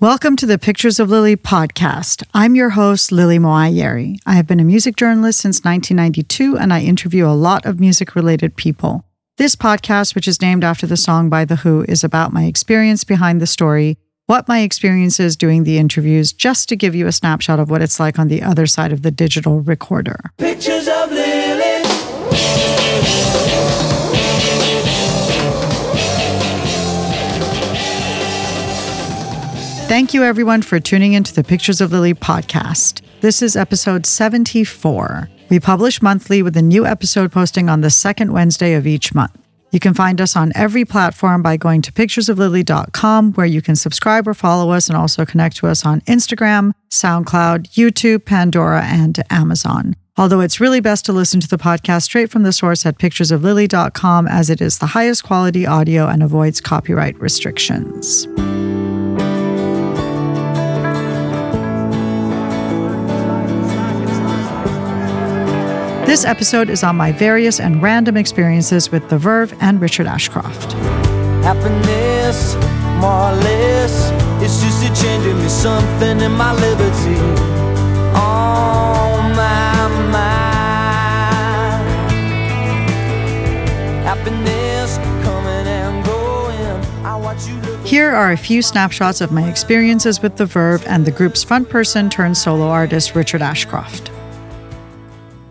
Welcome to the Pictures of Lily podcast. I'm your host, Lily Moayeri. I have been a music journalist since 1992 and I interview a lot of music related people. This podcast, which is named after the song by The Who, is about my experience behind the story, what my experience is doing the interviews, just to give you a snapshot of what it's like on the other side of the digital recorder. Pictures of Lily. Thank you, everyone, for tuning into the Pictures of Lily podcast. This is episode 74. We publish monthly with a new episode posting on the second Wednesday of each month. You can find us on every platform by going to picturesoflily.com, where you can subscribe or follow us and also connect to us on Instagram, SoundCloud, YouTube, Pandora, and Amazon. Although it's really best to listen to the podcast straight from the source at picturesoflily.com, as it is the highest quality audio and avoids copyright restrictions. This episode is on my various and random experiences with The Verve and Richard Ashcroft. Happiness, more or less, it's just a changing me something in my liberty. On my mind. Happiness coming and going. I watch you look. Here are a few snapshots of my experiences with The Verve and the group's front person turned solo artist, Richard Ashcroft.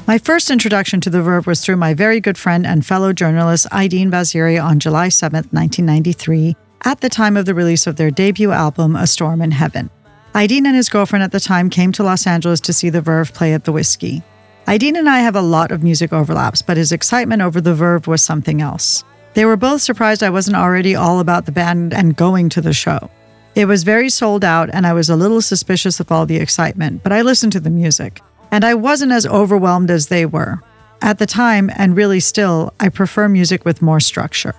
My first introduction to The Verve was through my very good friend and fellow journalist Aidin Vaziri on July 7, 1993, at the time of the release of their debut album, A Storm in Heaven. Aidin and his girlfriend at the time came to Los Angeles to see The Verve play at the Whisky. Aidin and I have a lot of music overlaps, but his excitement over The Verve was something else. They were both surprised I wasn't already all about the band and going to the show. It was very sold out, and I was a little suspicious of all the excitement, but I listened to the music and I wasn't as overwhelmed as they were. At the time, and really still, I prefer music with more structure.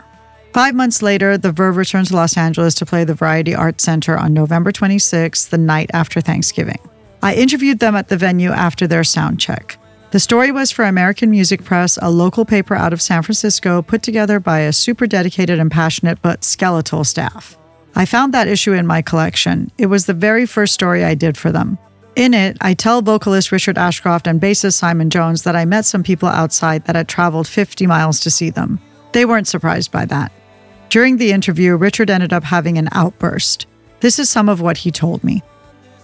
Five months later, the Verve returned to Los Angeles to play the Variety Arts Center on November 26th, the night after Thanksgiving. I interviewed them at the venue after their sound check. The story was for American Music Press, a local paper out of San Francisco put together by a super dedicated and passionate but skeletal staff. I found that issue in my collection. It was the very first story I did for them. In it, I tell vocalist Richard Ashcroft and bassist Simon Jones that I met some people outside that had traveled 50 miles to see them. They weren't surprised by that. During the interview, Richard ended up having an outburst. This is some of what he told me.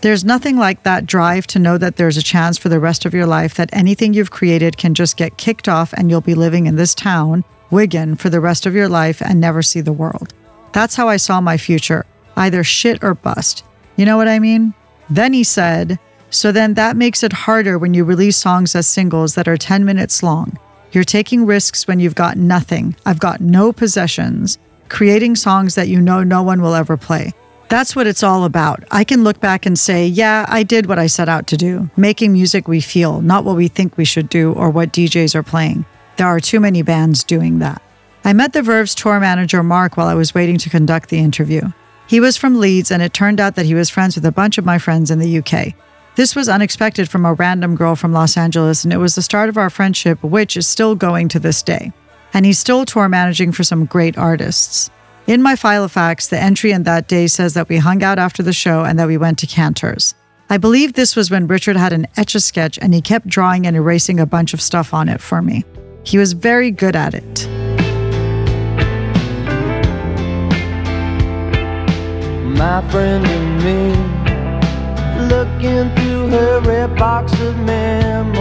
There's nothing like that drive to know that there's a chance for the rest of your life that anything you've created can just get kicked off and you'll be living in this town, Wigan, for the rest of your life and never see the world. That's how I saw my future either shit or bust. You know what I mean? Then he said, So then that makes it harder when you release songs as singles that are 10 minutes long. You're taking risks when you've got nothing. I've got no possessions, creating songs that you know no one will ever play. That's what it's all about. I can look back and say, yeah, I did what I set out to do, making music we feel, not what we think we should do or what DJs are playing. There are too many bands doing that. I met the Verve's tour manager, Mark, while I was waiting to conduct the interview. He was from Leeds, and it turned out that he was friends with a bunch of my friends in the UK. This was unexpected from a random girl from Los Angeles, and it was the start of our friendship, which is still going to this day. And he's still tour managing for some great artists. In my file of facts, the entry in that day says that we hung out after the show and that we went to Canter's. I believe this was when Richard had an etch a sketch and he kept drawing and erasing a bunch of stuff on it for me. He was very good at it. my friend and me looking box of memories.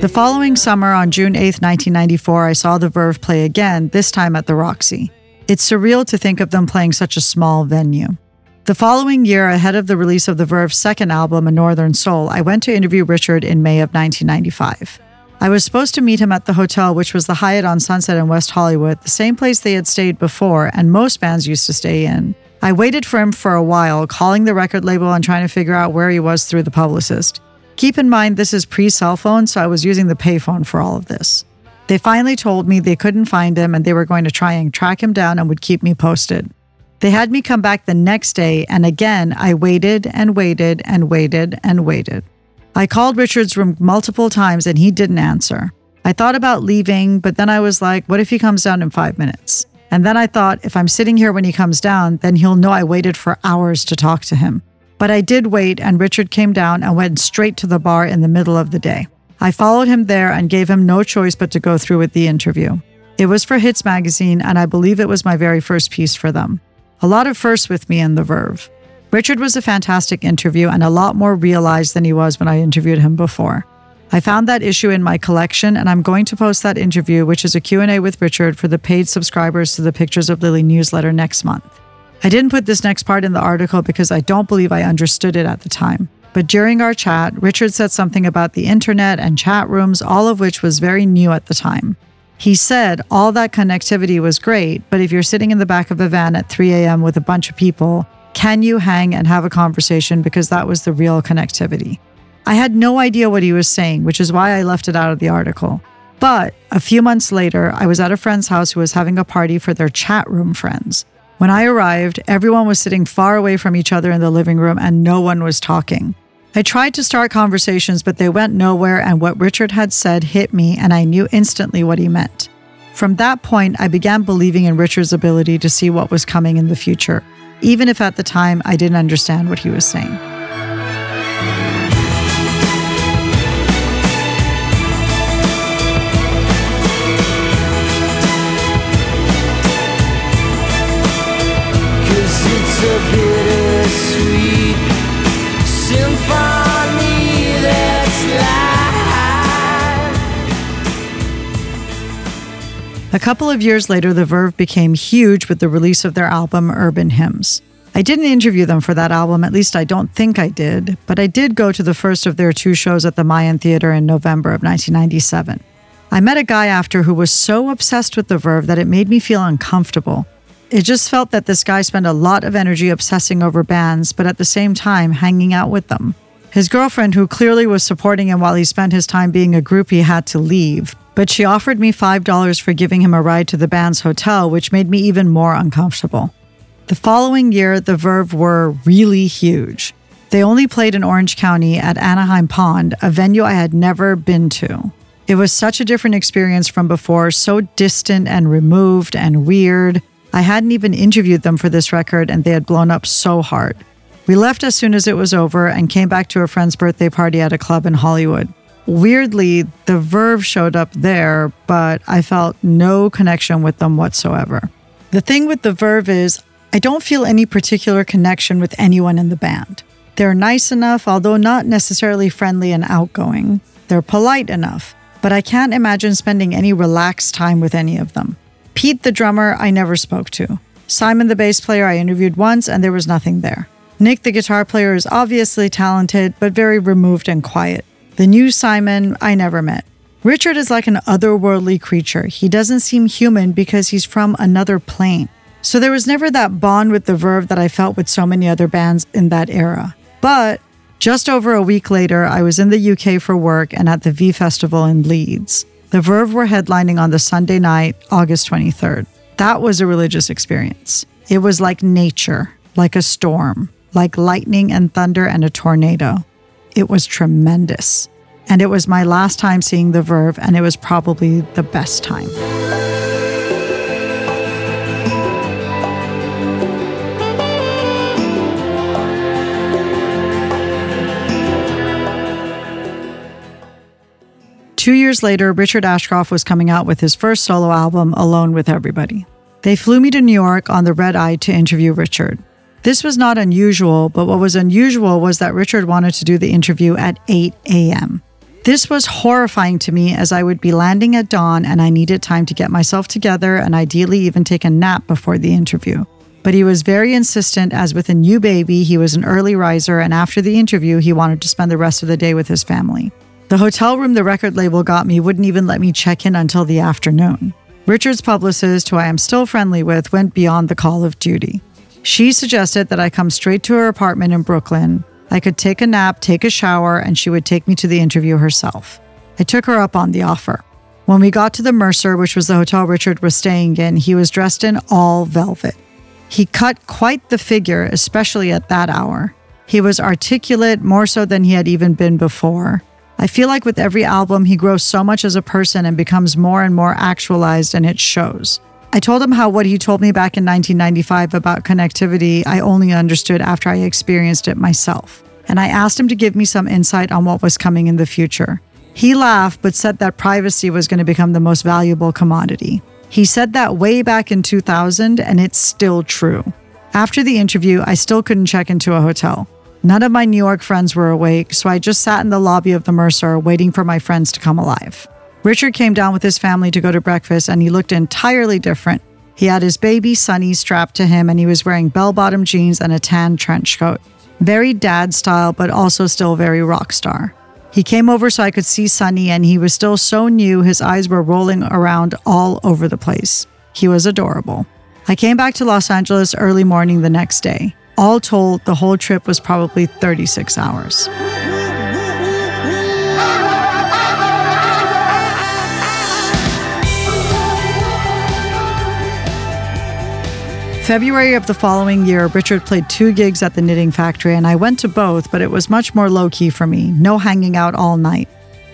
The following summer, on June 8, 1994, I saw the Verve play again, this time at the Roxy. It's surreal to think of them playing such a small venue. The following year, ahead of the release of the Verve's second album, A Northern Soul, I went to interview Richard in May of 1995. I was supposed to meet him at the hotel, which was the Hyatt on Sunset in West Hollywood, the same place they had stayed before and most bands used to stay in. I waited for him for a while, calling the record label and trying to figure out where he was through the publicist. Keep in mind, this is pre cell phone, so I was using the payphone for all of this. They finally told me they couldn't find him and they were going to try and track him down and would keep me posted. They had me come back the next day, and again, I waited and waited and waited and waited. I called Richard's room multiple times and he didn't answer. I thought about leaving, but then I was like, what if he comes down in five minutes? And then I thought, if I'm sitting here when he comes down, then he'll know I waited for hours to talk to him. But I did wait, and Richard came down and went straight to the bar in the middle of the day. I followed him there and gave him no choice but to go through with the interview. It was for Hits magazine, and I believe it was my very first piece for them. A lot of firsts with me in The Verve. Richard was a fantastic interview and a lot more realized than he was when I interviewed him before. I found that issue in my collection and I'm going to post that interview which is a Q&A with Richard for the paid subscribers to the Pictures of Lily newsletter next month. I didn't put this next part in the article because I don't believe I understood it at the time. But during our chat, Richard said something about the internet and chat rooms, all of which was very new at the time. He said all that connectivity was great, but if you're sitting in the back of a van at 3 a.m. with a bunch of people, can you hang and have a conversation? Because that was the real connectivity. I had no idea what he was saying, which is why I left it out of the article. But a few months later, I was at a friend's house who was having a party for their chat room friends. When I arrived, everyone was sitting far away from each other in the living room and no one was talking. I tried to start conversations, but they went nowhere, and what Richard had said hit me, and I knew instantly what he meant. From that point, I began believing in Richard's ability to see what was coming in the future, even if at the time I didn't understand what he was saying. A couple of years later, The Verve became huge with the release of their album Urban Hymns. I didn't interview them for that album, at least I don't think I did, but I did go to the first of their two shows at the Mayan Theater in November of 1997. I met a guy after who was so obsessed with The Verve that it made me feel uncomfortable. It just felt that this guy spent a lot of energy obsessing over bands, but at the same time hanging out with them. His girlfriend, who clearly was supporting him while he spent his time being a groupie, had to leave, but she offered me $5 for giving him a ride to the band's hotel, which made me even more uncomfortable. The following year, the Verve were really huge. They only played in Orange County at Anaheim Pond, a venue I had never been to. It was such a different experience from before, so distant and removed and weird. I hadn't even interviewed them for this record, and they had blown up so hard. We left as soon as it was over and came back to a friend's birthday party at a club in Hollywood. Weirdly, the Verve showed up there, but I felt no connection with them whatsoever. The thing with the Verve is, I don't feel any particular connection with anyone in the band. They're nice enough, although not necessarily friendly and outgoing. They're polite enough, but I can't imagine spending any relaxed time with any of them. Pete, the drummer, I never spoke to. Simon, the bass player, I interviewed once and there was nothing there. Nick, the guitar player, is obviously talented, but very removed and quiet. The new Simon, I never met. Richard is like an otherworldly creature. He doesn't seem human because he's from another plane. So there was never that bond with the Verve that I felt with so many other bands in that era. But just over a week later, I was in the UK for work and at the V Festival in Leeds. The Verve were headlining on the Sunday night, August 23rd. That was a religious experience. It was like nature, like a storm, like lightning and thunder and a tornado. It was tremendous. And it was my last time seeing The Verve, and it was probably the best time. Two years later, Richard Ashcroft was coming out with his first solo album, Alone with Everybody. They flew me to New York on the red eye to interview Richard. This was not unusual, but what was unusual was that Richard wanted to do the interview at 8 a.m. This was horrifying to me as I would be landing at dawn and I needed time to get myself together and ideally even take a nap before the interview. But he was very insistent, as with a new baby, he was an early riser, and after the interview, he wanted to spend the rest of the day with his family. The hotel room the record label got me wouldn't even let me check in until the afternoon. Richard's publicist, who I am still friendly with, went beyond the call of duty. She suggested that I come straight to her apartment in Brooklyn. I could take a nap, take a shower, and she would take me to the interview herself. I took her up on the offer. When we got to the Mercer, which was the hotel Richard was staying in, he was dressed in all velvet. He cut quite the figure, especially at that hour. He was articulate more so than he had even been before. I feel like with every album, he grows so much as a person and becomes more and more actualized, and it shows. I told him how what he told me back in 1995 about connectivity, I only understood after I experienced it myself. And I asked him to give me some insight on what was coming in the future. He laughed, but said that privacy was going to become the most valuable commodity. He said that way back in 2000, and it's still true. After the interview, I still couldn't check into a hotel. None of my New York friends were awake, so I just sat in the lobby of the Mercer waiting for my friends to come alive. Richard came down with his family to go to breakfast, and he looked entirely different. He had his baby Sonny strapped to him, and he was wearing bell bottom jeans and a tan trench coat. Very dad style, but also still very rock star. He came over so I could see Sonny, and he was still so new, his eyes were rolling around all over the place. He was adorable. I came back to Los Angeles early morning the next day. All told, the whole trip was probably 36 hours. February of the following year, Richard played two gigs at the Knitting Factory, and I went to both, but it was much more low key for me. No hanging out all night.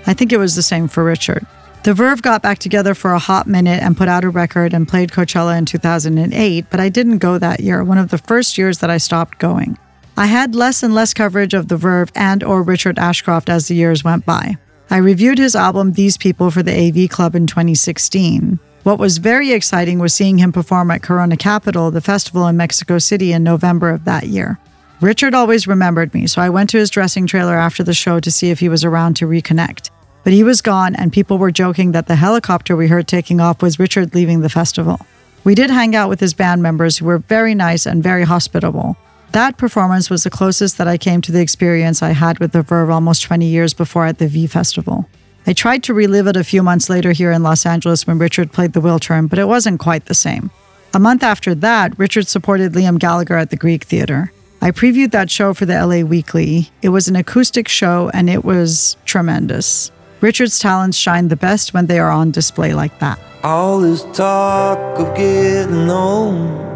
I think it was the same for Richard. The Verve got back together for a hot minute and put out a record and played Coachella in 2008, but I didn't go that year, one of the first years that I stopped going. I had less and less coverage of the Verve and or Richard Ashcroft as the years went by. I reviewed his album These People for the AV Club in 2016. What was very exciting was seeing him perform at Corona Capital, the festival in Mexico City, in November of that year. Richard always remembered me, so I went to his dressing trailer after the show to see if he was around to reconnect. But he was gone, and people were joking that the helicopter we heard taking off was Richard leaving the festival. We did hang out with his band members, who were very nice and very hospitable. That performance was the closest that I came to the experience I had with the Verve almost 20 years before at the V Festival. I tried to relive it a few months later here in Los Angeles when Richard played the Wiltern, but it wasn't quite the same. A month after that, Richard supported Liam Gallagher at the Greek Theater. I previewed that show for the LA Weekly. It was an acoustic show and it was tremendous. Richard's talents shine the best when they are on display like that. All this talk of getting home,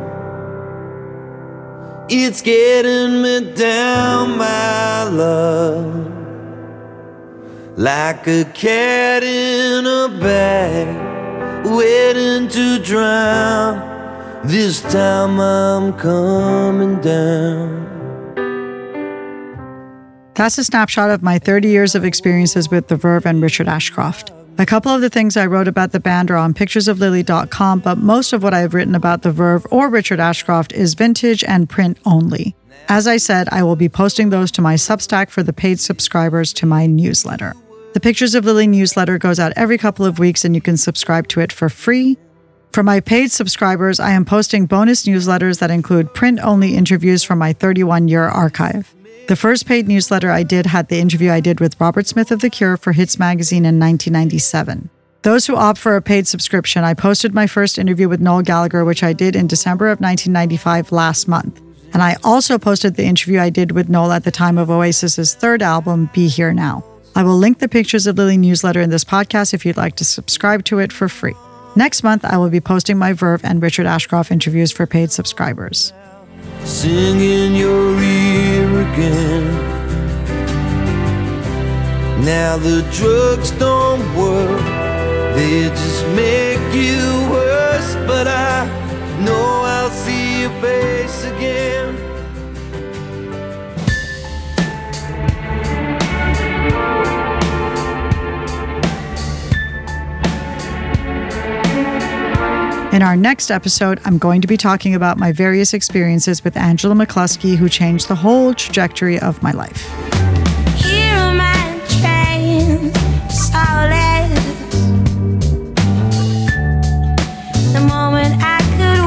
it's getting me down, my love like a cat in a bag, waiting to drown. This time I'm coming down. That's a snapshot of my 30 years of experiences with The Verve and Richard Ashcroft. A couple of the things I wrote about the band are on picturesoflily.com, but most of what I've written about The Verve or Richard Ashcroft is vintage and print only. As I said, I will be posting those to my Substack for the paid subscribers to my newsletter. The Pictures of Lily newsletter goes out every couple of weeks and you can subscribe to it for free. For my paid subscribers, I am posting bonus newsletters that include print only interviews from my 31 year archive. The first paid newsletter I did had the interview I did with Robert Smith of The Cure for Hits Magazine in 1997. Those who opt for a paid subscription, I posted my first interview with Noel Gallagher, which I did in December of 1995 last month. And I also posted the interview I did with Noel at the time of Oasis's third album, Be Here Now. I will link the Pictures of Lily newsletter in this podcast if you'd like to subscribe to it for free. Next month, I will be posting my Verve and Richard Ashcroft interviews for paid subscribers. Singing your ear again. Now the drugs don't work, they just make you worse. But I know I'll see your face again. In our next episode, I'm going to be talking about my various experiences with Angela McCluskey, who changed the whole trajectory of my life. Here are my trains, soulless. The moment I could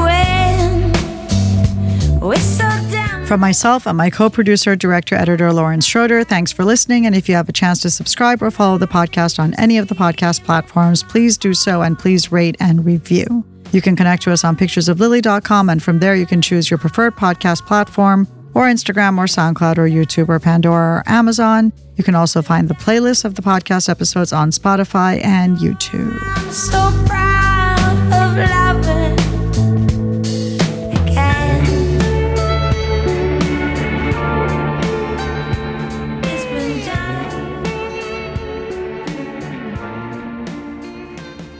win, whistle down. From myself and my co producer, director, editor, Lawrence Schroeder, thanks for listening. And if you have a chance to subscribe or follow the podcast on any of the podcast platforms, please do so and please rate and review. You can connect to us on picturesoflily.com, and from there you can choose your preferred podcast platform or Instagram or SoundCloud or YouTube or Pandora or Amazon. You can also find the playlist of the podcast episodes on Spotify and YouTube.